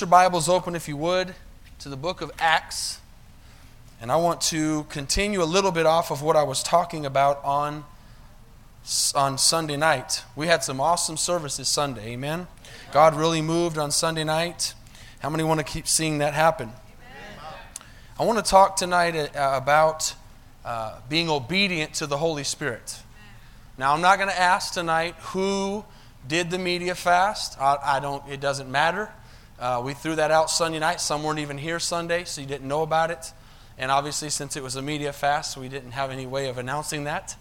Your Bibles open, if you would, to the book of Acts. And I want to continue a little bit off of what I was talking about on, on Sunday night. We had some awesome services Sunday, amen? God really moved on Sunday night. How many want to keep seeing that happen? I want to talk tonight uh, about uh, being obedient to the Holy Spirit. Now, I'm not going to ask tonight who did the media fast. I, I don't. It doesn't matter. Uh, we threw that out Sunday night. Some weren't even here Sunday, so you didn't know about it. And obviously, since it was a media fast, we didn't have any way of announcing that.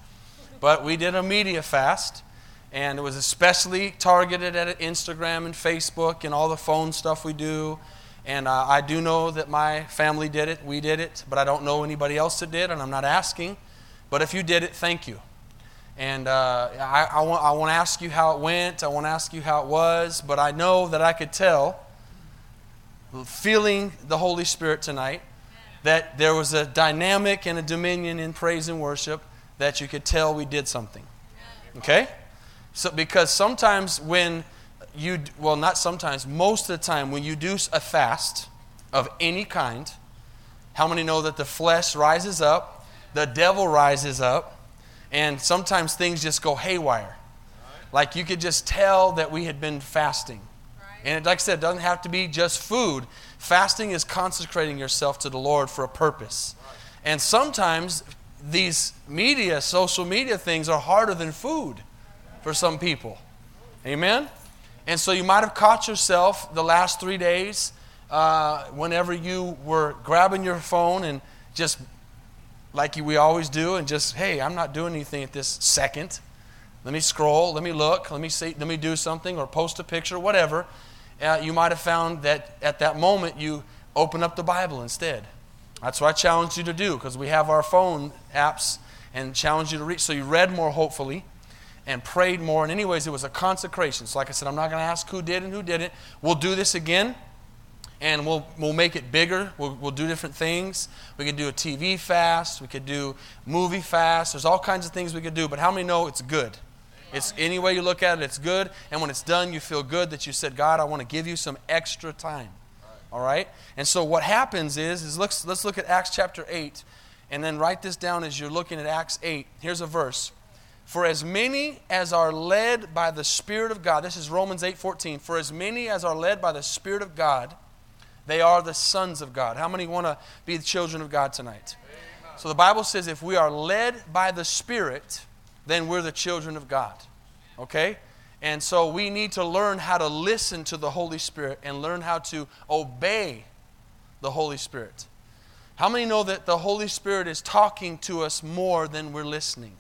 But we did a media fast, and it was especially targeted at Instagram and Facebook and all the phone stuff we do. And uh, I do know that my family did it, we did it, but I don't know anybody else that did, and I'm not asking. But if you did it, thank you. And uh, I, I, want, I want to ask you how it went, I want to ask you how it was, but I know that I could tell feeling the Holy Spirit tonight, that there was a dynamic and a dominion in praise and worship that you could tell we did something. Okay? So, because sometimes when you, well, not sometimes, most of the time, when you do a fast of any kind, how many know that the flesh rises up, the devil rises up, and sometimes things just go haywire? Like you could just tell that we had been fasting. And like I said, it doesn't have to be just food. Fasting is consecrating yourself to the Lord for a purpose. And sometimes these media, social media things are harder than food for some people. Amen? And so you might have caught yourself the last three days uh, whenever you were grabbing your phone and just like we always do and just, hey, I'm not doing anything at this second. Let me scroll, let me look, let me see, let me do something or post a picture, whatever uh, you might have found that at that moment you open up the Bible instead. That's what I challenge you to do because we have our phone apps and challenge you to read. So you read more, hopefully, and prayed more. And, anyways, it was a consecration. So, like I said, I'm not going to ask who did and who didn't. We'll do this again and we'll, we'll make it bigger. We'll, we'll do different things. We could do a TV fast. We could do movie fast. There's all kinds of things we could do. But how many know it's good? It's any way you look at it, it's good. And when it's done, you feel good that you said, God, I want to give you some extra time. All right? And so what happens is, is let's, let's look at Acts chapter 8 and then write this down as you're looking at Acts 8. Here's a verse. For as many as are led by the Spirit of God, this is Romans 8 14. For as many as are led by the Spirit of God, they are the sons of God. How many want to be the children of God tonight? So the Bible says if we are led by the Spirit, then we're the children of God. Okay? And so we need to learn how to listen to the Holy Spirit and learn how to obey the Holy Spirit. How many know that the Holy Spirit is talking to us more than we're listening?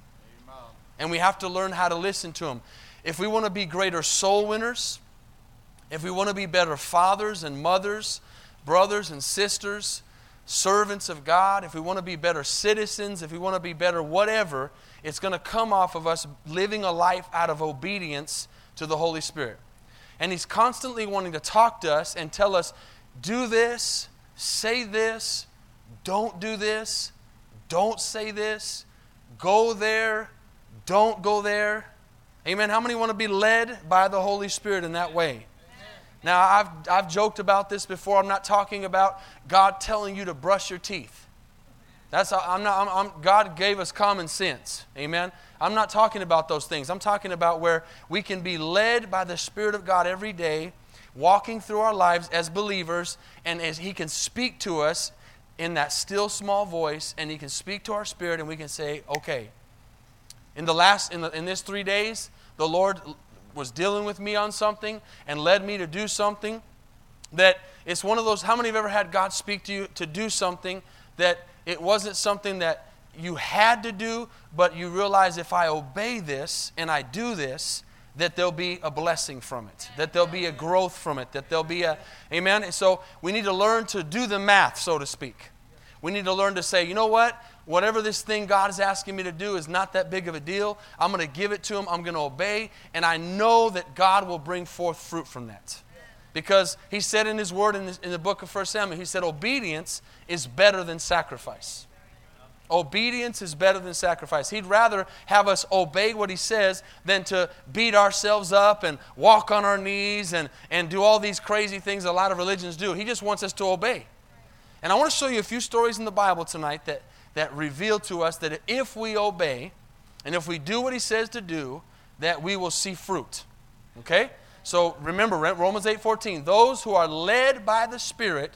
Amen. And we have to learn how to listen to Him. If we want to be greater soul winners, if we want to be better fathers and mothers, brothers and sisters, servants of God, if we want to be better citizens, if we want to be better whatever, it's going to come off of us living a life out of obedience to the Holy Spirit. And He's constantly wanting to talk to us and tell us, do this, say this, don't do this, don't say this, go there, don't go there. Amen. How many want to be led by the Holy Spirit in that way? Now, I've, I've joked about this before. I'm not talking about God telling you to brush your teeth. That's I'm not. I'm, I'm, God gave us common sense. Amen. I'm not talking about those things. I'm talking about where we can be led by the Spirit of God every day, walking through our lives as believers, and as He can speak to us in that still small voice, and He can speak to our spirit, and we can say, "Okay." In the last, in, the, in this three days, the Lord was dealing with me on something and led me to do something that it's one of those. How many have ever had God speak to you to do something that it wasn't something that you had to do, but you realize if I obey this and I do this, that there'll be a blessing from it, that there'll be a growth from it, that there'll be a, amen? So we need to learn to do the math, so to speak. We need to learn to say, you know what? Whatever this thing God is asking me to do is not that big of a deal. I'm going to give it to Him. I'm going to obey. And I know that God will bring forth fruit from that. Because He said in His Word in, in the book of 1 Samuel, He said, obedience is better than sacrifice. Obedience is better than sacrifice. He'd rather have us obey what He says than to beat ourselves up and walk on our knees and, and do all these crazy things a lot of religions do. He just wants us to obey. And I want to show you a few stories in the Bible tonight that, that reveal to us that if we obey and if we do what He says to do, that we will see fruit. Okay? So remember Romans 8:14, those who are led by the Spirit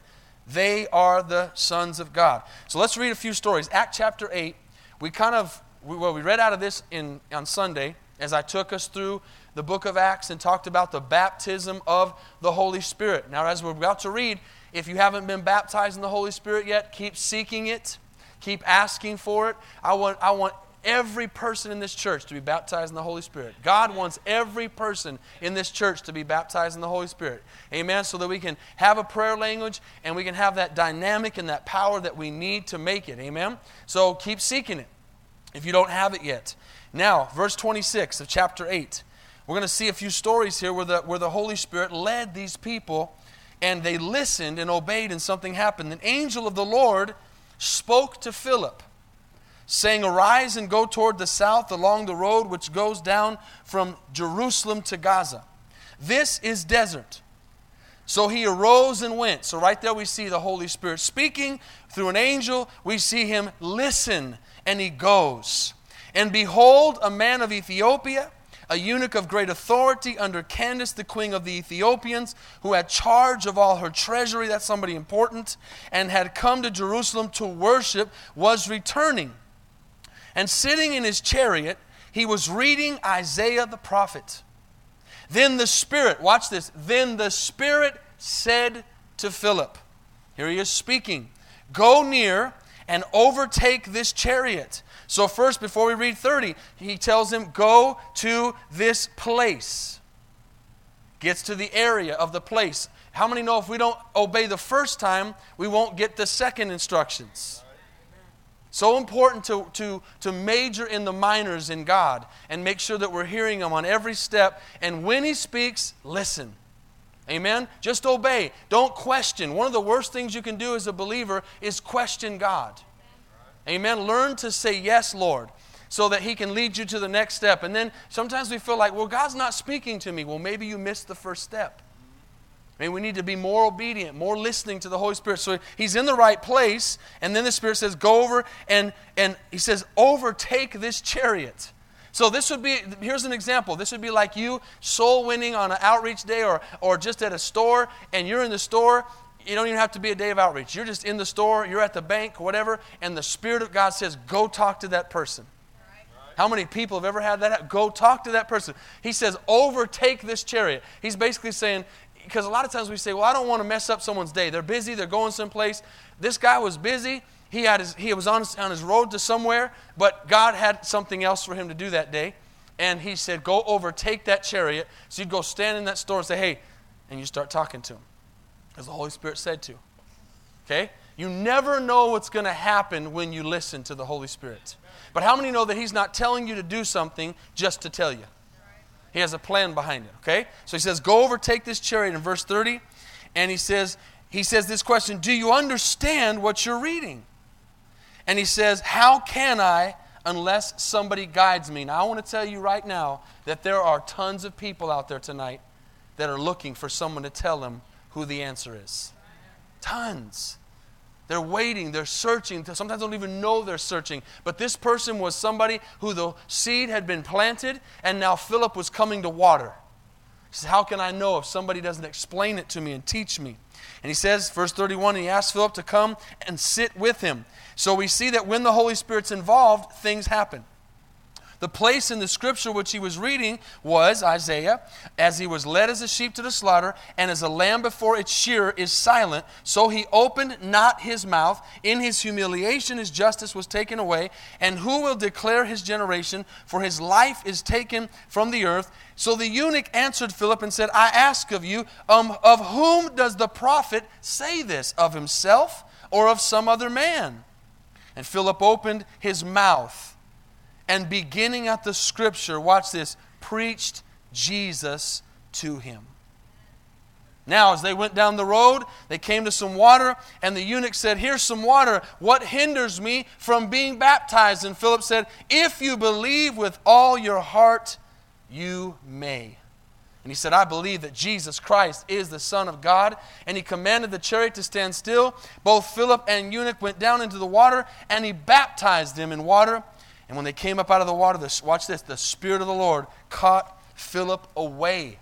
they are the sons of God. So let's read a few stories. Act chapter 8. We kind of, well, we read out of this in, on Sunday as I took us through the book of Acts and talked about the baptism of the Holy Spirit. Now, as we're about to read, if you haven't been baptized in the Holy Spirit yet, keep seeking it, keep asking for it. I want, I want every person in this church to be baptized in the Holy Spirit. God wants every person in this church to be baptized in the Holy Spirit. Amen. So that we can have a prayer language and we can have that dynamic and that power that we need to make it. Amen. So keep seeking it if you don't have it yet. Now, verse 26 of chapter 8. We're going to see a few stories here where the, where the Holy Spirit led these people and they listened and obeyed and something happened. An angel of the Lord spoke to Philip saying, Arise and go toward the south along the road which goes down from Jerusalem to Gaza. This is desert. So he arose and went. So, right there, we see the Holy Spirit speaking through an angel. We see him listen, and he goes. And behold, a man of Ethiopia, a eunuch of great authority under Candace, the queen of the Ethiopians, who had charge of all her treasury, that's somebody important, and had come to Jerusalem to worship, was returning. And sitting in his chariot, he was reading Isaiah the prophet. Then the Spirit, watch this, then the Spirit said to Philip, here he is speaking, go near and overtake this chariot. So, first, before we read 30, he tells him, Go to this place. Gets to the area of the place. How many know if we don't obey the first time, we won't get the second instructions? So important to, to, to major in the minors in God and make sure that we're hearing Him on every step. And when He speaks, listen. Amen? Just obey. Don't question. One of the worst things you can do as a believer is question God. Amen? Learn to say, Yes, Lord, so that He can lead you to the next step. And then sometimes we feel like, Well, God's not speaking to me. Well, maybe you missed the first step. Maybe we need to be more obedient, more listening to the Holy Spirit. So he's in the right place, and then the Spirit says, Go over and and he says, overtake this chariot. So this would be here's an example. This would be like you soul winning on an outreach day or or just at a store, and you're in the store. You don't even have to be a day of outreach. You're just in the store, you're at the bank, whatever, and the Spirit of God says, Go talk to that person. How many people have ever had that? Go talk to that person. He says, overtake this chariot. He's basically saying, because a lot of times we say, well, I don't want to mess up someone's day. They're busy, they're going someplace. This guy was busy. He, had his, he was on, on his road to somewhere, but God had something else for him to do that day. And he said, Go overtake that chariot. So you'd go stand in that store and say, Hey, and you start talking to him. As the Holy Spirit said to. Okay? You never know what's going to happen when you listen to the Holy Spirit. But how many know that He's not telling you to do something just to tell you? He has a plan behind it, okay? So he says, Go overtake this chariot in verse 30. And he says, he says this question, Do you understand what you're reading? And he says, How can I unless somebody guides me? Now I want to tell you right now that there are tons of people out there tonight that are looking for someone to tell them who the answer is. Tons. They're waiting, they're searching. Sometimes they don't even know they're searching. But this person was somebody who the seed had been planted, and now Philip was coming to water. He says, How can I know if somebody doesn't explain it to me and teach me? And he says, verse 31, he asked Philip to come and sit with him. So we see that when the Holy Spirit's involved, things happen. The place in the scripture which he was reading was Isaiah, as he was led as a sheep to the slaughter, and as a lamb before its shearer is silent, so he opened not his mouth. In his humiliation, his justice was taken away. And who will declare his generation? For his life is taken from the earth. So the eunuch answered Philip and said, I ask of you, um, of whom does the prophet say this? Of himself or of some other man? And Philip opened his mouth and beginning at the scripture, watch this, preached Jesus to him. Now, as they went down the road, they came to some water, and the eunuch said, Here's some water. What hinders me from being baptized? And Philip said, If you believe with all your heart, you may. And he said, I believe that Jesus Christ is the Son of God. And he commanded the chariot to stand still. Both Philip and eunuch went down into the water, and he baptized them in water. And when they came up out of the water, the, watch this, the Spirit of the Lord caught Philip away,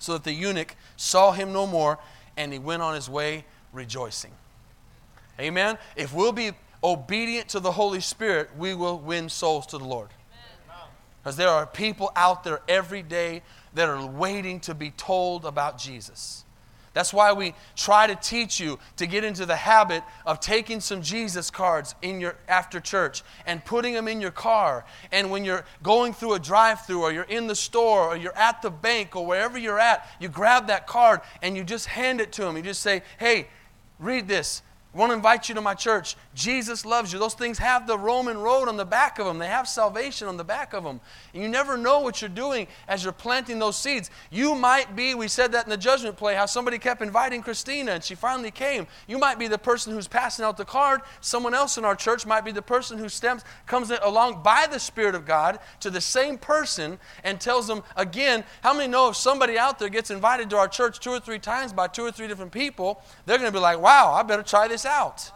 so that the eunuch saw him no more, and he went on his way rejoicing. Amen. If we'll be obedient to the Holy Spirit, we will win souls to the Lord. Because there are people out there every day that are waiting to be told about Jesus. That's why we try to teach you to get into the habit of taking some Jesus cards in your after church and putting them in your car. And when you're going through a drive-through or you're in the store or you're at the bank or wherever you're at, you grab that card and you just hand it to them. You just say, "Hey, read this. I want to invite you to my church. Jesus loves you. Those things have the Roman road on the back of them, they have salvation on the back of them. And you never know what you're doing as you're planting those seeds. You might be, we said that in the judgment play, how somebody kept inviting Christina and she finally came. You might be the person who's passing out the card. Someone else in our church might be the person who stems, comes along by the Spirit of God to the same person and tells them again, how many know if somebody out there gets invited to our church two or three times by two or three different people, they're going to be like, wow, I better try this out.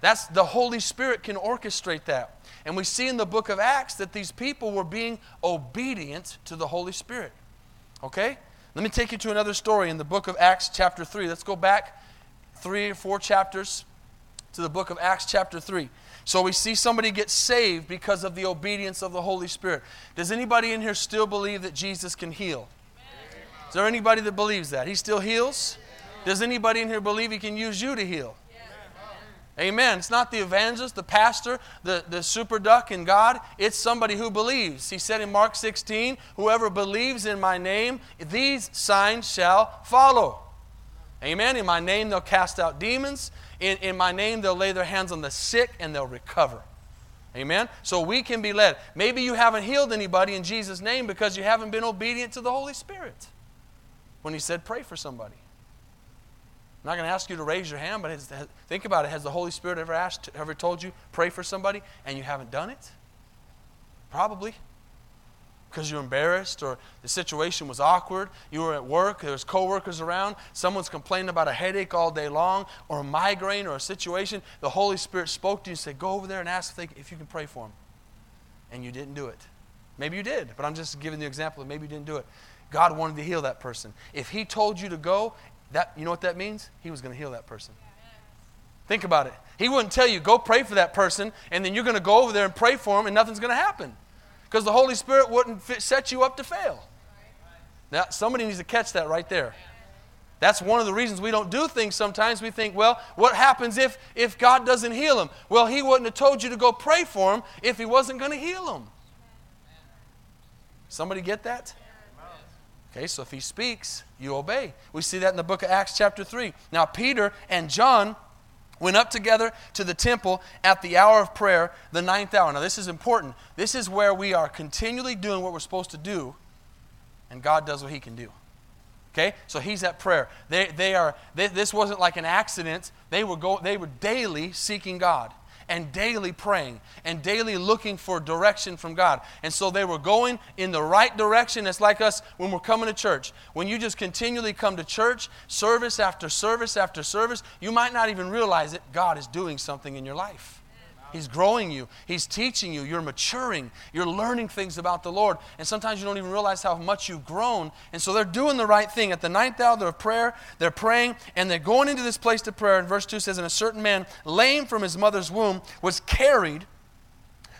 That's the Holy Spirit can orchestrate that. And we see in the book of Acts that these people were being obedient to the Holy Spirit. Okay? Let me take you to another story in the book of Acts, chapter 3. Let's go back three or four chapters to the book of Acts, chapter 3. So we see somebody get saved because of the obedience of the Holy Spirit. Does anybody in here still believe that Jesus can heal? Is there anybody that believes that? He still heals? Does anybody in here believe he can use you to heal? Amen. It's not the evangelist, the pastor, the, the super duck in God. It's somebody who believes. He said in Mark 16, Whoever believes in my name, these signs shall follow. Amen. In my name, they'll cast out demons. In, in my name, they'll lay their hands on the sick and they'll recover. Amen. So we can be led. Maybe you haven't healed anybody in Jesus' name because you haven't been obedient to the Holy Spirit when He said, Pray for somebody. I'm not going to ask you to raise your hand, but think about it. Has the Holy Spirit ever asked, ever told you, pray for somebody, and you haven't done it? Probably. Because you're embarrassed or the situation was awkward. You were at work, there's coworkers around, someone's complaining about a headache all day long, or a migraine or a situation. The Holy Spirit spoke to you and said, Go over there and ask if, they, if you can pray for them. And you didn't do it. Maybe you did, but I'm just giving the example of maybe you didn't do it. God wanted to heal that person. If He told you to go that, you know what that means? He was going to heal that person. Think about it. He wouldn't tell you, go pray for that person, and then you're going to go over there and pray for him, and nothing's going to happen. Because the Holy Spirit wouldn't fit, set you up to fail. Now, somebody needs to catch that right there. That's one of the reasons we don't do things sometimes. We think, well, what happens if, if God doesn't heal him? Well, he wouldn't have told you to go pray for him if he wasn't going to heal him. Somebody get that? Okay, so if he speaks, you obey. We see that in the book of Acts, chapter 3. Now, Peter and John went up together to the temple at the hour of prayer, the ninth hour. Now, this is important. This is where we are continually doing what we're supposed to do, and God does what he can do. Okay? So he's at prayer. They, they are, they, this wasn't like an accident. They were, go, they were daily seeking God and daily praying and daily looking for direction from God. And so they were going in the right direction. It's like us when we're coming to church. When you just continually come to church, service after service after service, you might not even realize it. God is doing something in your life. He's growing you. He's teaching you. You're maturing. You're learning things about the Lord. And sometimes you don't even realize how much you've grown. And so they're doing the right thing. At the ninth hour of prayer, they're praying and they're going into this place to prayer. And verse 2 says, And a certain man, lame from his mother's womb, was carried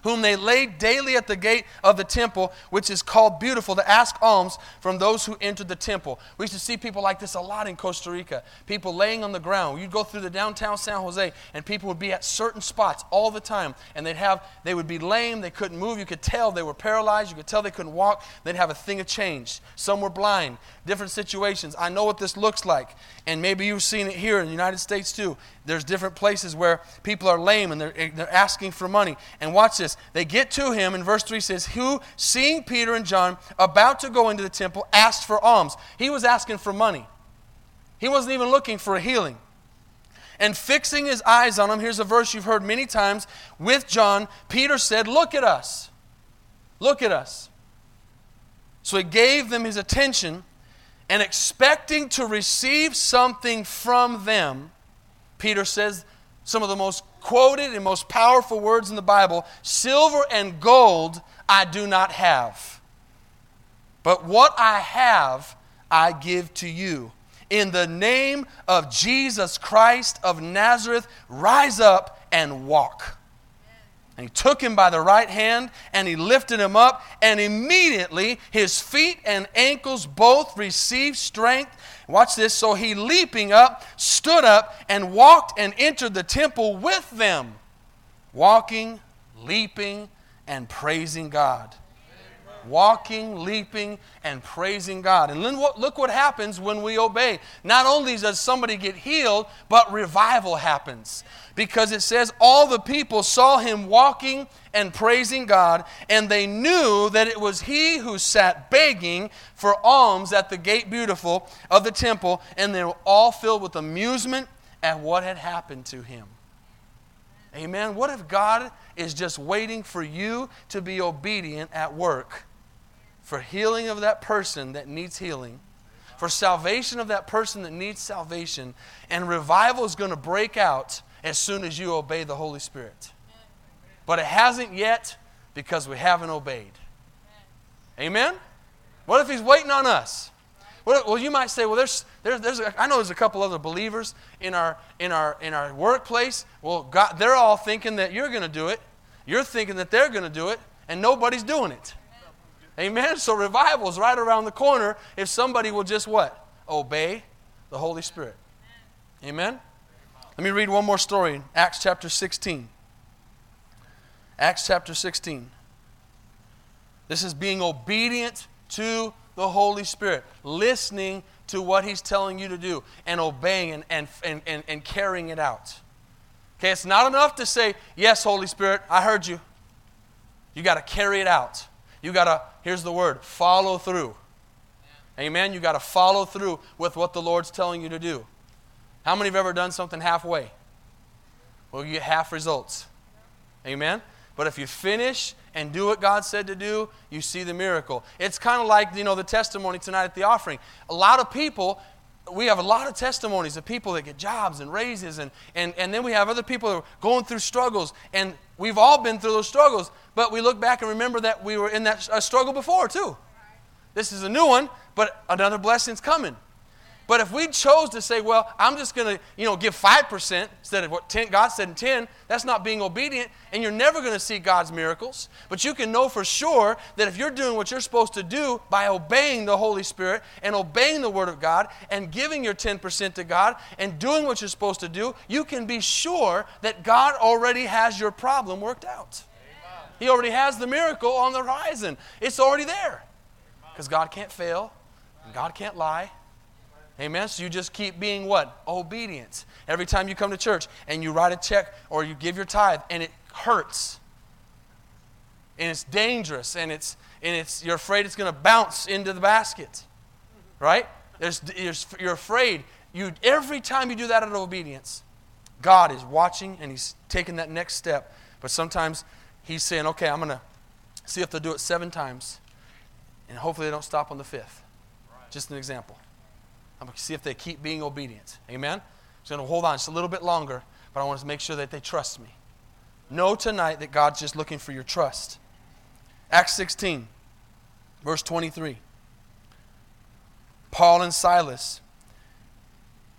whom they laid daily at the gate of the temple, which is called Beautiful, to ask alms from those who entered the temple. We used to see people like this a lot in Costa Rica. People laying on the ground. You'd go through the downtown San Jose, and people would be at certain spots all the time, and they'd have they would be lame, they couldn't move. You could tell they were paralyzed. You could tell they couldn't walk. They'd have a thing of change. Some were blind. Different situations. I know what this looks like, and maybe you've seen it here in the United States too. There's different places where people are lame and they're, they're asking for money. And watch this. They get to him, and verse 3 says, Who, seeing Peter and John about to go into the temple, asked for alms. He was asking for money. He wasn't even looking for a healing. And fixing his eyes on him, here's a verse you've heard many times with John. Peter said, Look at us. Look at us. So he gave them his attention and expecting to receive something from them, Peter says some of the most quoted and most powerful words in the Bible silver and gold I do not have. But what I have, I give to you. In the name of Jesus Christ of Nazareth, rise up and walk. And he took him by the right hand and he lifted him up, and immediately his feet and ankles both received strength. Watch this. So he, leaping up, stood up and walked and entered the temple with them, walking, leaping, and praising God walking, leaping, and praising God. And look what happens when we obey. Not only does somebody get healed, but revival happens. Because it says, All the people saw him walking and praising God, and they knew that it was he who sat begging for alms at the gate beautiful of the temple, and they were all filled with amusement at what had happened to him. Amen. What if God is just waiting for you to be obedient at work? For healing of that person that needs healing, for salvation of that person that needs salvation, and revival is going to break out as soon as you obey the Holy Spirit. But it hasn't yet because we haven't obeyed. Amen? What if He's waiting on us? Well, you might say, well, there's, there's, there's I know there's a couple other believers in our, in our, in our workplace. Well, God, they're all thinking that you're going to do it. You're thinking that they're going to do it, and nobody's doing it. Amen. So revival is right around the corner if somebody will just what? Obey the Holy Spirit. Amen. Let me read one more story. In Acts chapter 16. Acts chapter 16. This is being obedient to the Holy Spirit, listening to what He's telling you to do, and obeying and, and, and, and, and carrying it out. Okay, it's not enough to say, Yes, Holy Spirit, I heard you. You got to carry it out. You got to, here's the word, follow through. Amen. You got to follow through with what the Lord's telling you to do. How many have ever done something halfway? Well, you get half results. Amen. But if you finish and do what God said to do, you see the miracle. It's kind of like, you know, the testimony tonight at the offering. A lot of people, we have a lot of testimonies of people that get jobs and raises, and, and, and then we have other people that are going through struggles, and we've all been through those struggles, but we look back and remember that we were in that struggle before, too. This is a new one, but another blessing's coming. But if we chose to say, well, I'm just going to, you know, give 5% instead of what 10, God said in 10, that's not being obedient, and you're never going to see God's miracles. But you can know for sure that if you're doing what you're supposed to do by obeying the Holy Spirit and obeying the Word of God and giving your 10% to God and doing what you're supposed to do, you can be sure that God already has your problem worked out. He already has the miracle on the horizon. It's already there. Because God can't fail, and God can't lie. Amen. So you just keep being what? Obedience. Every time you come to church and you write a check or you give your tithe and it hurts and it's dangerous and it's and it's you're afraid it's going to bounce into the basket, right? There's, there's, you're afraid. You every time you do that out of obedience, God is watching and He's taking that next step. But sometimes He's saying, "Okay, I'm going to see if they'll do it seven times, and hopefully they don't stop on the fifth. Just an example. I'm going to see if they keep being obedient. Amen? I'm going to hold on just a little bit longer, but I want to make sure that they trust me. Know tonight that God's just looking for your trust. Acts 16, verse 23. Paul and Silas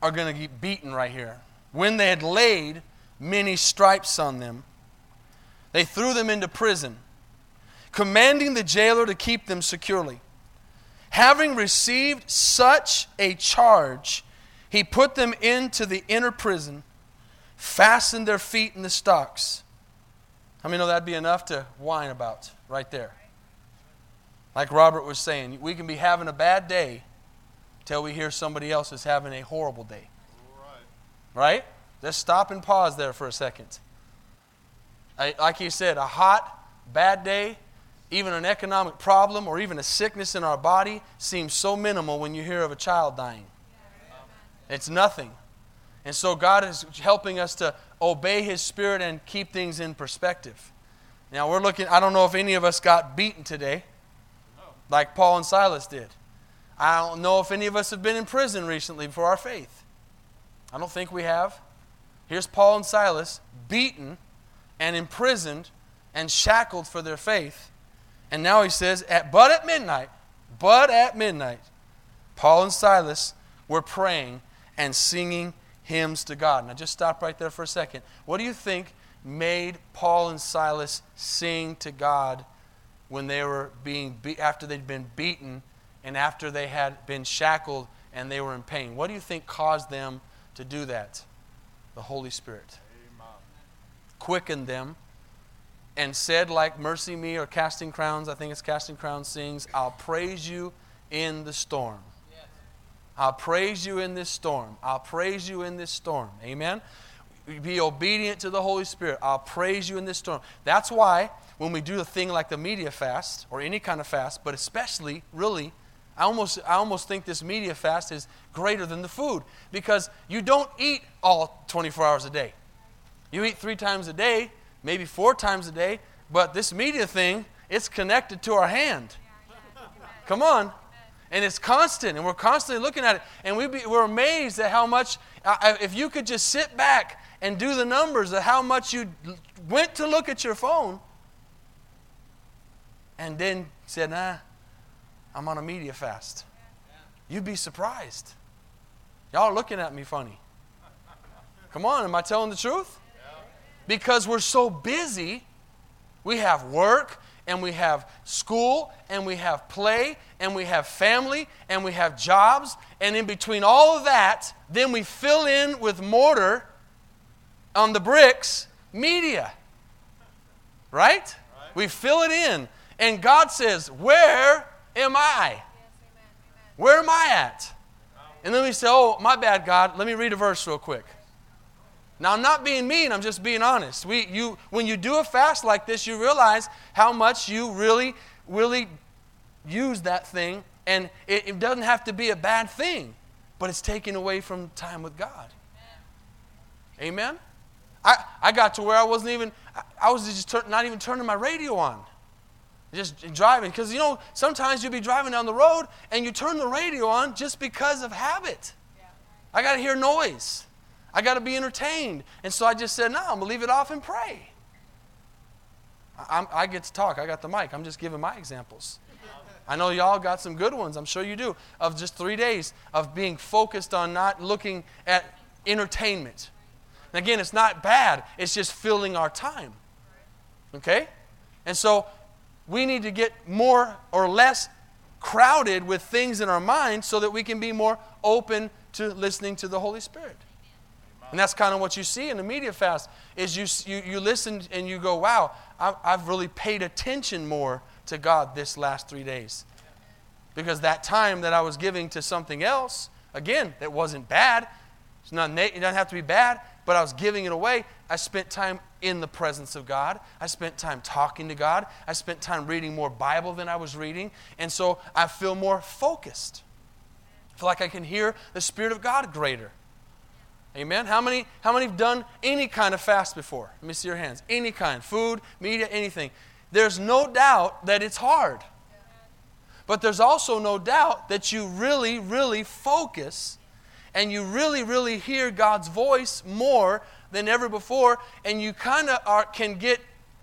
are going to get beaten right here. When they had laid many stripes on them, they threw them into prison, commanding the jailer to keep them securely. Having received such a charge, he put them into the inner prison, fastened their feet in the stocks. How many know that'd be enough to whine about right there? Like Robert was saying, we can be having a bad day till we hear somebody else is having a horrible day. Right? Just stop and pause there for a second. I, like you said, a hot, bad day even an economic problem or even a sickness in our body seems so minimal when you hear of a child dying. It's nothing. And so God is helping us to obey His Spirit and keep things in perspective. Now we're looking, I don't know if any of us got beaten today, like Paul and Silas did. I don't know if any of us have been in prison recently for our faith. I don't think we have. Here's Paul and Silas beaten and imprisoned and shackled for their faith. And now he says, at, but at midnight, but at midnight, Paul and Silas were praying and singing hymns to God. Now just stop right there for a second. What do you think made Paul and Silas sing to God when they were being be- after they'd been beaten and after they had been shackled and they were in pain? What do you think caused them to do that? The Holy Spirit. Amen. Quickened them and said, like MercyMe or Casting Crowns, I think it's Casting Crowns sings, I'll praise you in the storm. I'll praise you in this storm. I'll praise you in this storm. Amen. Be obedient to the Holy Spirit. I'll praise you in this storm. That's why when we do a thing like the media fast or any kind of fast, but especially, really, I almost, I almost think this media fast is greater than the food because you don't eat all 24 hours a day. You eat three times a day, maybe four times a day, but this media thing, it's connected to our hand. Come on. And it's constant, and we're constantly looking at it. And we be, we're amazed at how much, uh, if you could just sit back and do the numbers of how much you went to look at your phone and then said, nah, I'm on a media fast. You'd be surprised. Y'all are looking at me funny. Come on, am I telling the truth? Because we're so busy. We have work and we have school and we have play and we have family and we have jobs. And in between all of that, then we fill in with mortar on the bricks media. Right? right? We fill it in. And God says, Where am I? Where am I at? And then we say, Oh, my bad, God. Let me read a verse real quick. Now, I'm not being mean, I'm just being honest. We, you, when you do a fast like this, you realize how much you really, really use that thing. And it, it doesn't have to be a bad thing, but it's taken away from time with God. Amen? I, I got to where I wasn't even, I, I was just turn, not even turning my radio on. Just driving. Because, you know, sometimes you'll be driving down the road and you turn the radio on just because of habit. Yeah. I got to hear noise. I got to be entertained. And so I just said, no, I'm going to leave it off and pray. I, I get to talk. I got the mic. I'm just giving my examples. I know y'all got some good ones. I'm sure you do. Of just three days of being focused on not looking at entertainment. And again, it's not bad, it's just filling our time. Okay? And so we need to get more or less crowded with things in our mind so that we can be more open to listening to the Holy Spirit. And that's kind of what you see in the media fast is you, you, you listen and you go, wow, I've, really paid attention more to God this last three days. Because that time that I was giving to something else, again, that wasn't bad. It's not, it doesn't have to be bad, but I was giving it away. I spent time in the presence of God. I spent time talking to God. I spent time reading more Bible than I was reading. And so I feel more focused. I feel like I can hear the Spirit of God greater. Amen. How many, how many have done any kind of fast before? Let me see your hands. Any kind. Food, media, anything. There's no doubt that it's hard. But there's also no doubt that you really, really focus and you really, really hear God's voice more than ever before, and you kind of can get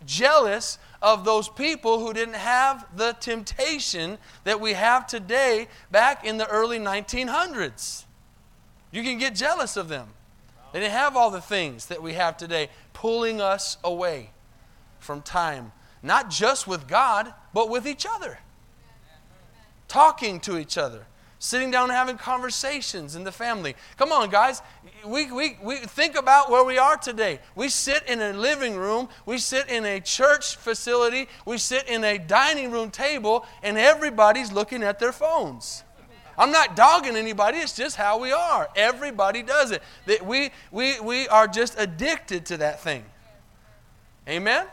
jealous of those people who didn't have the temptation that we have today back in the early 1900s. You can get jealous of them. They didn't have all the things that we have today pulling us away from time, not just with God, but with each other. Talking to each other, sitting down and having conversations in the family. Come on, guys. We, we, we think about where we are today. We sit in a living room, we sit in a church facility, we sit in a dining room table, and everybody's looking at their phones. I'm not dogging anybody, it's just how we are. Everybody does it. That we, we, we are just addicted to that thing. Amen?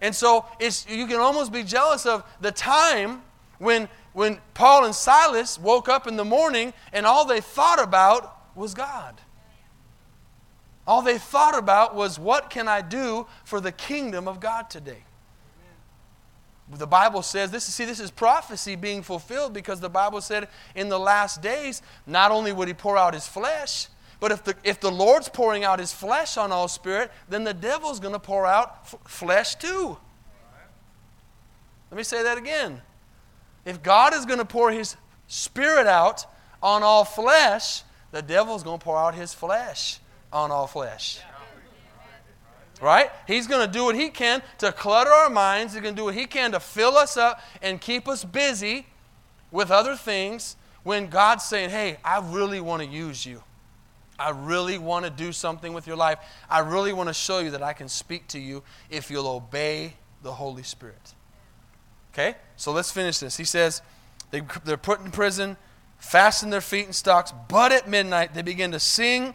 And so it's, you can almost be jealous of the time when, when Paul and Silas woke up in the morning and all they thought about was God. All they thought about was, what can I do for the kingdom of God today? The Bible says this. See, this is prophecy being fulfilled because the Bible said in the last days, not only would He pour out His flesh, but if the, if the Lord's pouring out His flesh on all spirit, then the devil's going to pour out f- flesh too. Let me say that again. If God is going to pour His spirit out on all flesh, the devil's going to pour out His flesh on all flesh. Right? He's going to do what he can to clutter our minds. He's going to do what he can to fill us up and keep us busy with other things when God's saying, Hey, I really want to use you. I really want to do something with your life. I really want to show you that I can speak to you if you'll obey the Holy Spirit. Okay? So let's finish this. He says, they, They're put in prison, fasten their feet in stocks, but at midnight they begin to sing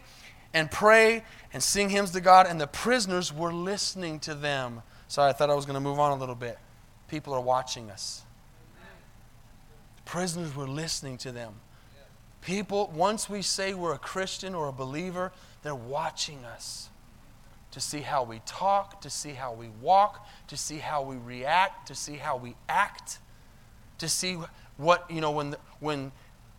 and pray and sing hymns to God, and the prisoners were listening to them. Sorry, I thought I was going to move on a little bit. People are watching us. The Prisoners were listening to them. People, once we say we're a Christian or a believer, they're watching us to see how we talk, to see how we walk, to see how we react, to see how we act, to see what, you know, when, when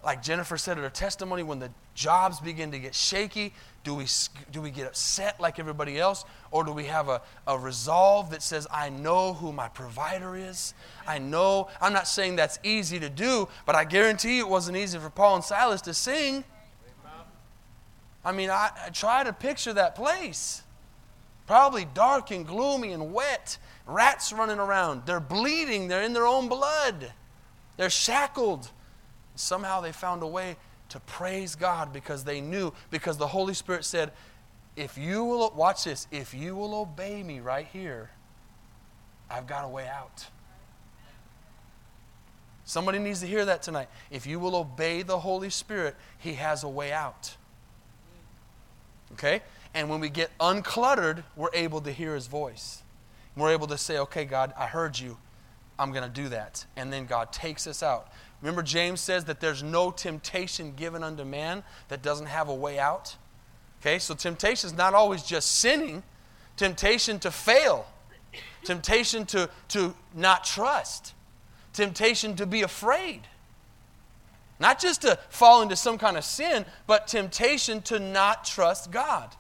like Jennifer said in her testimony, when the jobs begin to get shaky, do we, do we get upset like everybody else? Or do we have a, a resolve that says, I know who my provider is? I know, I'm not saying that's easy to do, but I guarantee you it wasn't easy for Paul and Silas to sing. I mean, I, I try to picture that place. Probably dark and gloomy and wet, rats running around. They're bleeding, they're in their own blood, they're shackled. Somehow they found a way to praise God because they knew, because the Holy Spirit said, if you will, watch this, if you will obey me right here, I've got a way out. Somebody needs to hear that tonight. If you will obey the Holy Spirit, He has a way out. Okay? And when we get uncluttered, we're able to hear His voice. We're able to say, okay, God, I heard you. I'm going to do that. And then God takes us out. Remember, James says that there's no temptation given unto man that doesn't have a way out. Okay, so temptation is not always just sinning, temptation to fail, temptation to, to not trust, temptation to be afraid. Not just to fall into some kind of sin, but temptation to not trust God.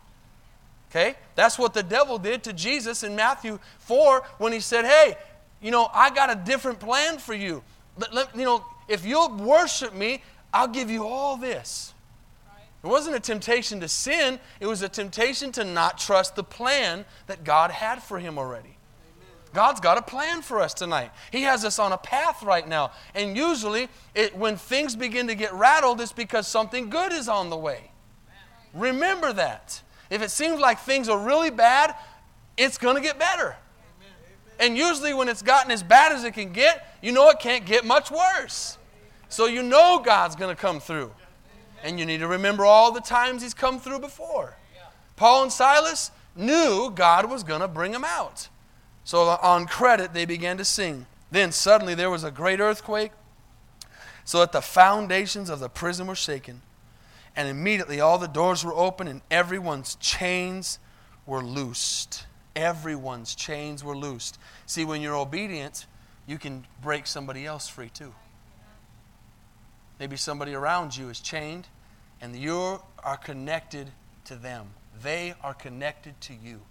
Okay? That's what the devil did to Jesus in Matthew 4 when he said, Hey, you know, I got a different plan for you. Let, let, you know, if you'll worship me, I'll give you all this. It wasn't a temptation to sin, it was a temptation to not trust the plan that God had for him already. God's got a plan for us tonight. He has us on a path right now. And usually, it, when things begin to get rattled, it's because something good is on the way. Remember that. If it seems like things are really bad, it's going to get better. And usually, when it's gotten as bad as it can get, you know it can't get much worse. So you know God's going to come through. And you need to remember all the times He's come through before. Paul and Silas knew God was going to bring them out. So on credit, they began to sing. Then suddenly there was a great earthquake, so that the foundations of the prison were shaken. And immediately all the doors were open and everyone's chains were loosed everyone's chains were loosed. See, when you're obedient, you can break somebody else free too. Maybe somebody around you is chained, and you are connected to them. They are connected to you.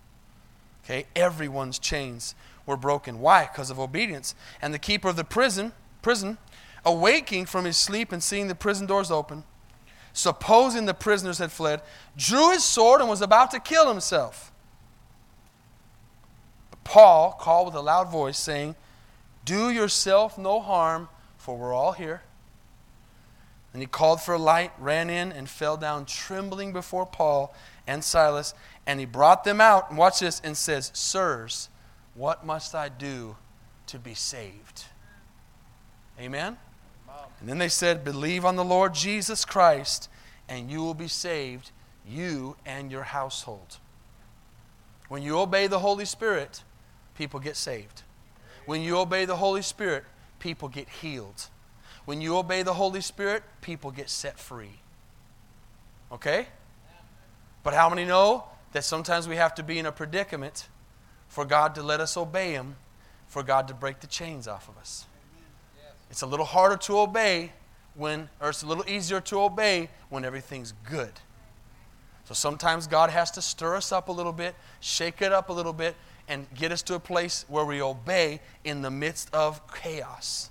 Okay? Everyone's chains were broken. Why? Because of obedience. And the keeper of the prison, prison, awaking from his sleep and seeing the prison doors open, supposing the prisoners had fled, drew his sword and was about to kill himself. Paul called with a loud voice, saying, Do yourself no harm, for we're all here. And he called for a light, ran in, and fell down trembling before Paul and Silas. And he brought them out, and watch this, and says, Sirs, what must I do to be saved? Amen? And then they said, Believe on the Lord Jesus Christ, and you will be saved, you and your household. When you obey the Holy Spirit, people get saved. When you obey the Holy Spirit, people get healed. When you obey the Holy Spirit, people get set free. Okay? But how many know that sometimes we have to be in a predicament for God to let us obey Him, for God to break the chains off of us? It's a little harder to obey when, or it's a little easier to obey when everything's good. So sometimes God has to stir us up a little bit, shake it up a little bit, and get us to a place where we obey in the midst of chaos.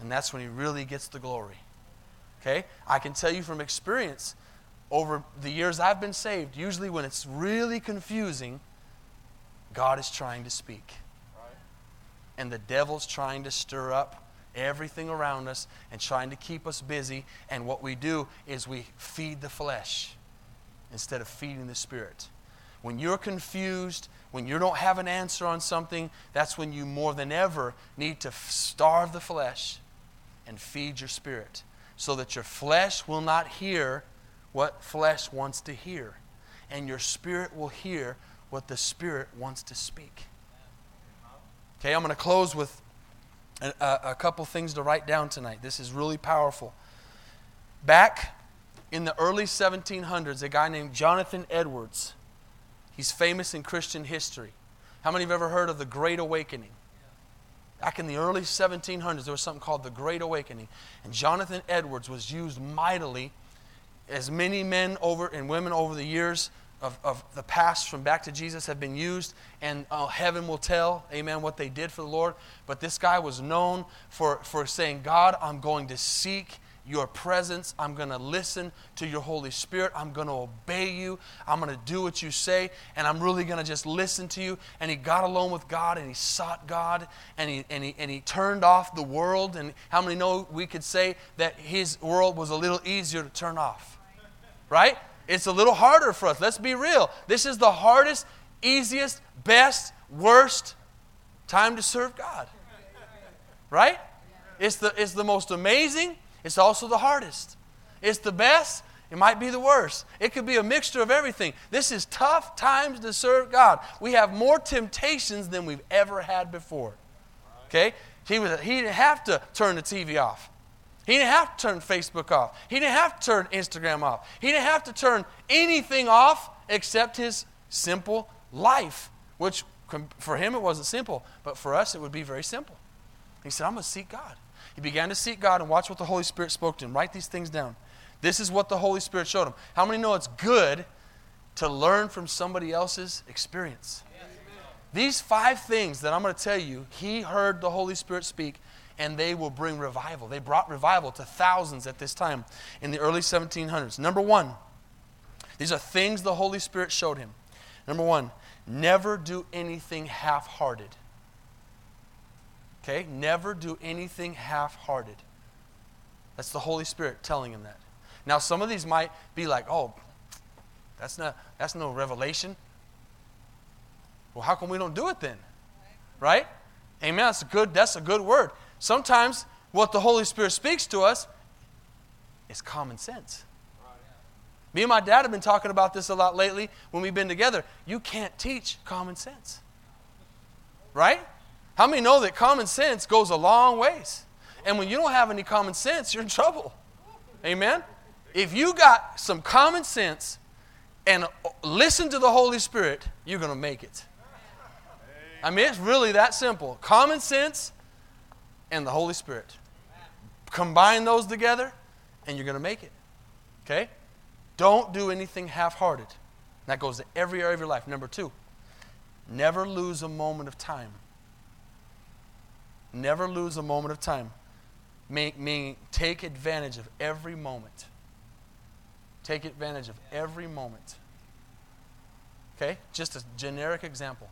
And that's when He really gets the glory. Okay? I can tell you from experience, over the years I've been saved, usually when it's really confusing, God is trying to speak. And the devil's trying to stir up everything around us and trying to keep us busy. And what we do is we feed the flesh instead of feeding the spirit. When you're confused, when you don't have an answer on something, that's when you more than ever need to starve the flesh and feed your spirit so that your flesh will not hear what flesh wants to hear, and your spirit will hear what the spirit wants to speak. Okay, I'm going to close with a, a, couple things to write down tonight. This is really powerful. Back in the early 1700s, a guy named Jonathan Edwards He's famous in Christian history. How many have ever heard of the Great Awakening? Back in the early 1700s, there was something called the Great Awakening. And Jonathan Edwards was used mightily, as many men over and women over the years of, of the past from back to Jesus have been used, and uh, heaven will tell, amen, what they did for the Lord. But this guy was known for, for saying, God, I'm going to seek your presence. I'm going to listen to your Holy Spirit. I'm going to obey you. I'm going to do what you say. And I'm really going to just listen to you. And he got alone with God and he sought God and he, and, he, and he turned off the world. And how many know we could say that his world was a little easier to turn off? Right? It's a little harder for us. Let's be real. This is the hardest, easiest, best, worst time to serve God. Right? It's the, it's the most amazing it's also the hardest. It's the best. It might be the worst. It could be a mixture of everything. This is tough times to serve God. We have more temptations than we've ever had before. Okay? He, was, he didn't have to turn the TV off. He didn't have to turn Facebook off. He didn't have to turn Instagram off. He didn't have to turn anything off except his simple life, which for him it wasn't simple, but for us it would be very simple. He said, I'm going to seek God. He began to seek God and watch what the Holy Spirit spoke to him. Write these things down. This is what the Holy Spirit showed him. How many know it's good to learn from somebody else's experience? These five things that I'm going to tell you, he heard the Holy Spirit speak, and they will bring revival. They brought revival to thousands at this time in the early 1700s. Number one, these are things the Holy Spirit showed him. Number one, never do anything half hearted. Okay? Never do anything half hearted. That's the Holy Spirit telling him that. Now, some of these might be like, oh, that's, not, that's no revelation. Well, how come we don't do it then? Right? Amen. That's a good, that's a good word. Sometimes what the Holy Spirit speaks to us is common sense. Me and my dad have been talking about this a lot lately when we've been together. You can't teach common sense. Right? How many know that common sense goes a long ways? And when you don't have any common sense, you're in trouble. Amen? If you got some common sense and listen to the Holy Spirit, you're going to make it. I mean, it's really that simple. Common sense and the Holy Spirit. Combine those together, and you're going to make it. Okay? Don't do anything half hearted. That goes to every area of your life. Number two, never lose a moment of time. Never lose a moment of time. Take advantage of every moment. Take advantage of every moment. Okay? Just a generic example.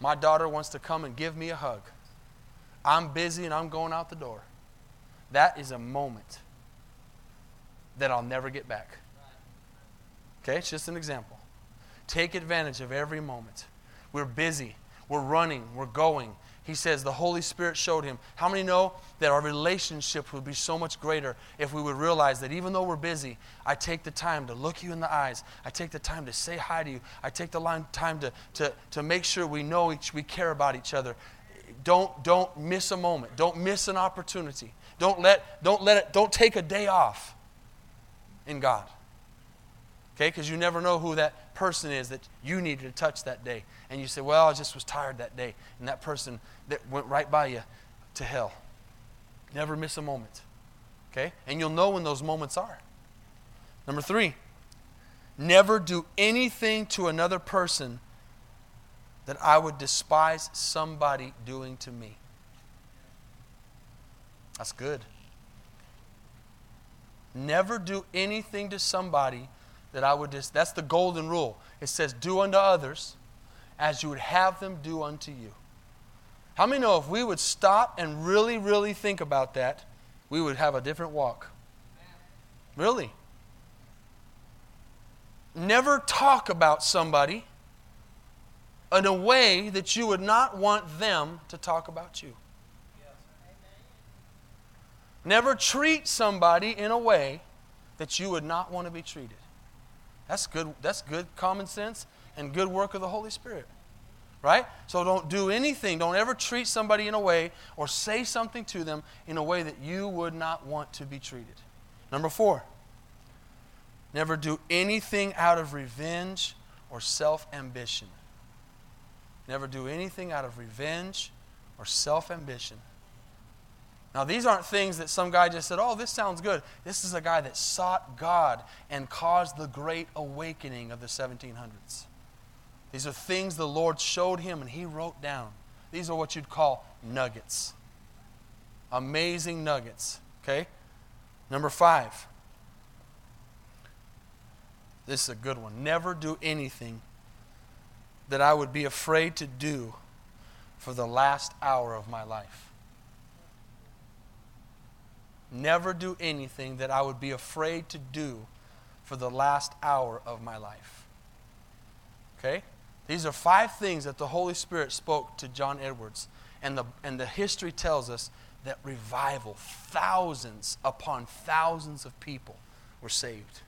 My daughter wants to come and give me a hug. I'm busy and I'm going out the door. That is a moment that I'll never get back. Okay? It's just an example. Take advantage of every moment. We're busy. We're running. We're going he says the Holy Spirit showed him. How many know that our relationship would be so much greater if we would realize that even though we're busy, I take the time to look you in the eyes. I take the time to say hi to you. I take the time to, to, to make sure we know each, we care about each other. Don't, don't miss a moment. Don't miss an opportunity. Don't let, don't let it, don't take a day off in God. Okay? Because you never know who that person is that you needed to touch that day. And you say, Well, I just was tired that day. And that person that went right by you to hell. Never miss a moment. Okay? And you'll know when those moments are. Number three, never do anything to another person that I would despise somebody doing to me. That's good. Never do anything to somebody that I would just, that's the golden rule. It says, do unto others as you would have them do unto you. How many know if we would stop and really, really think about that, we would have a different walk? Really? Never talk about somebody in a way that you would not want them to talk about you. Never treat somebody in a way that you would not want to be treated. That's good, that's good common sense and good work of the Holy Spirit. Right? So don't do anything. Don't ever treat somebody in a way or say something to them in a way that you would not want to be treated. Number four, never do anything out of revenge or self ambition. Never do anything out of revenge or self ambition. Now, these aren't things that some guy just said, oh, this sounds good. This is a guy that sought God and caused the great awakening of the 1700s. These are things the Lord showed him and he wrote down. These are what you'd call nuggets. Amazing nuggets. Okay? Number five. This is a good one. Never do anything that I would be afraid to do for the last hour of my life never do anything that I would be afraid to do for the last hour of my life. Okay? These are five things that the Holy Spirit spoke to John Edwards. And the, and the history tells us that revival, thousands upon thousands of people were saved.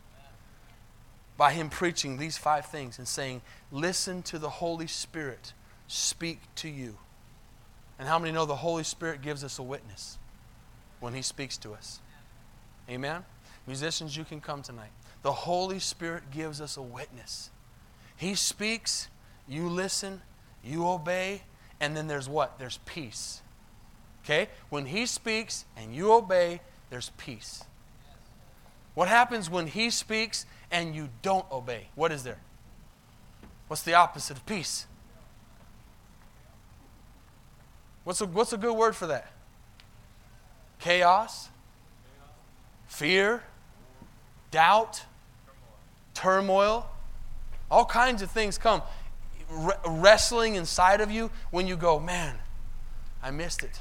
By him preaching these five things and saying, Listen to the Holy Spirit speak to you. And how many know the Holy Spirit gives us a witness? When He speaks to us. Amen? Musicians, you can come tonight. The Holy Spirit gives us a witness. He speaks, you listen, you obey, and then there's what? There's peace. Okay? When He speaks and you obey, there's peace. What happens when He speaks and you don't obey? What is there? What's the opposite of peace? What's a, what's a good word for that? Chaos, fear, doubt, turmoil. All kinds of things come wrestling inside of you when you go, man, I missed it.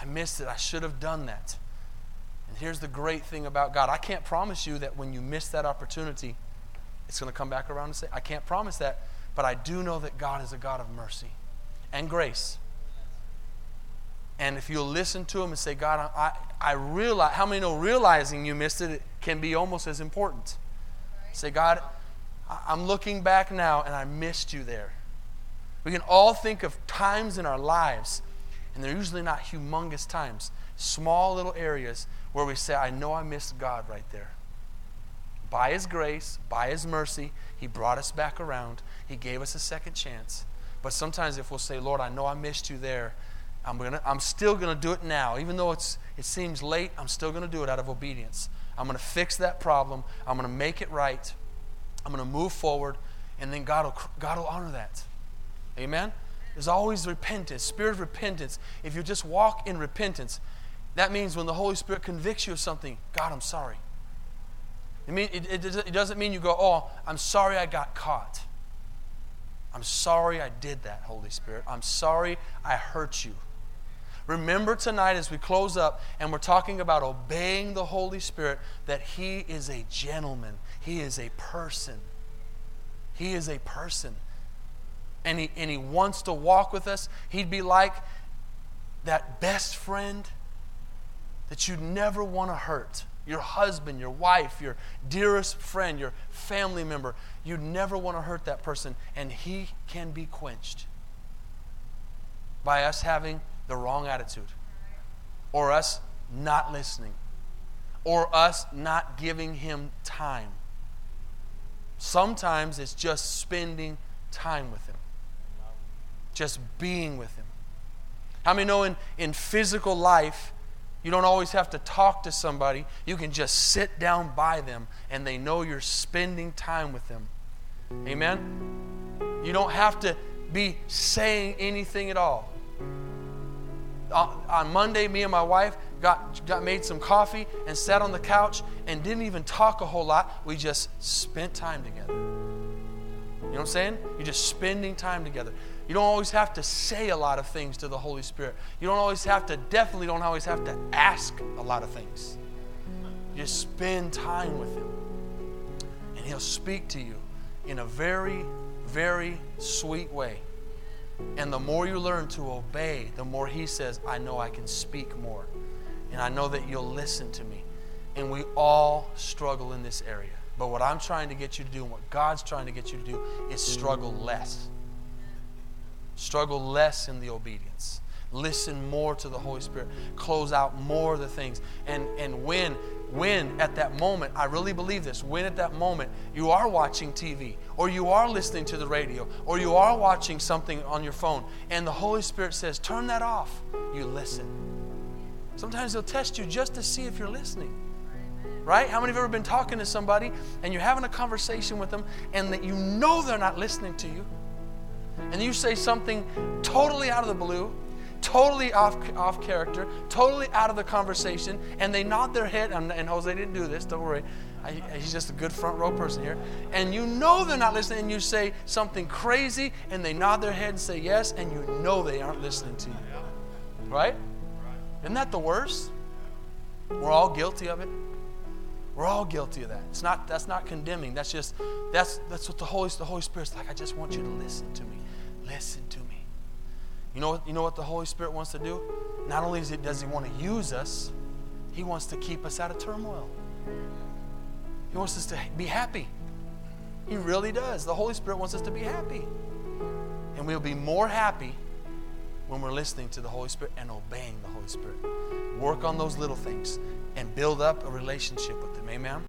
I missed it. I should have done that. And here's the great thing about God I can't promise you that when you miss that opportunity, it's going to come back around and say, I can't promise that, but I do know that God is a God of mercy and grace. And if you'll listen to him and say, God, I, I realize, how many know realizing you missed it, it can be almost as important? Say, God, I'm looking back now and I missed you there. We can all think of times in our lives, and they're usually not humongous times, small little areas where we say, I know I missed God right there. By His grace, by His mercy, He brought us back around. He gave us a second chance. But sometimes if we'll say, Lord, I know I missed you there, I'm, gonna, I'm still going to do it now. Even though it's, it seems late, I'm still going to do it out of obedience. I'm going to fix that problem. I'm going to make it right. I'm going to move forward, and then God will, God will honor that. Amen? There's always repentance, spirit of repentance. If you just walk in repentance, that means when the Holy Spirit convicts you of something, God, I'm sorry. It, mean, it, it, it doesn't mean you go, oh, I'm sorry I got caught. I'm sorry I did that, Holy Spirit. I'm sorry I hurt you. Remember tonight as we close up and we're talking about obeying the Holy Spirit that He is a gentleman, He is a person. He is a person. And he, and he wants to walk with us. He'd be like that best friend that you'd never want to hurt. Your husband, your wife, your dearest friend, your family member. You'd never want to hurt that person. And he can be quenched by us having the wrong attitude, or us not listening, or us not giving him time. Sometimes it's just spending time with Him, just being with Him. How many know in, in physical life, you don't always have to talk to somebody. You can just sit down by them and they know you're spending time with them. Amen? You don't have to be saying anything at all. On Monday, me and my wife got, got made some coffee and sat on the couch and didn't even talk a whole lot. We just spent time together. You know what I'm saying? You're just spending time together. You don't always have to say a lot of things to the Holy Spirit. You don't always have to, definitely don't always have to ask a lot of things. You just spend time with Him. And He'll speak to you in a very, very sweet way. And the more you learn to obey, the more He says, I know I can speak more. And I know that you'll listen to me. And we all struggle in this area. But what I'm trying to get you to do and what God's trying to get you to do is struggle less. Struggle less in the obedience. Listen more to the Holy Spirit. Close out more of the things. And, and when, when at that moment, I really believe this, when at that moment you are watching TV or you are listening to the radio or you are watching something on your phone and the Holy Spirit says, turn that off, you listen. Sometimes He'll test you just to see if you're listening. Right? How many have ever been talking to somebody and you're having a conversation with them and that you know they're not listening to you? And you say something totally out of the blue, totally off, off character, totally out of the conversation, and they nod their head, and, and Jose didn't do this, don't worry. I, he's just a good front row person here. And you know they're not listening, and you say something crazy, and they nod their head and say yes, and you know they aren't listening to you. Right? Isn't that the worst? We're all guilty of it. We're all guilty of that. It's not that's not condemning. That's just that's that's what the Holy the Holy Spirit's like. I just want you to listen to me. Listen to me. You know what you know what the Holy Spirit wants to do? Not only does he, does he want to use us, he wants to keep us out of turmoil. He wants us to be happy. He really does. The Holy Spirit wants us to be happy. And we'll be more happy when we're listening to the Holy Spirit and obeying the Holy Spirit. Work on those little things and build up a relationship with Him. Amen.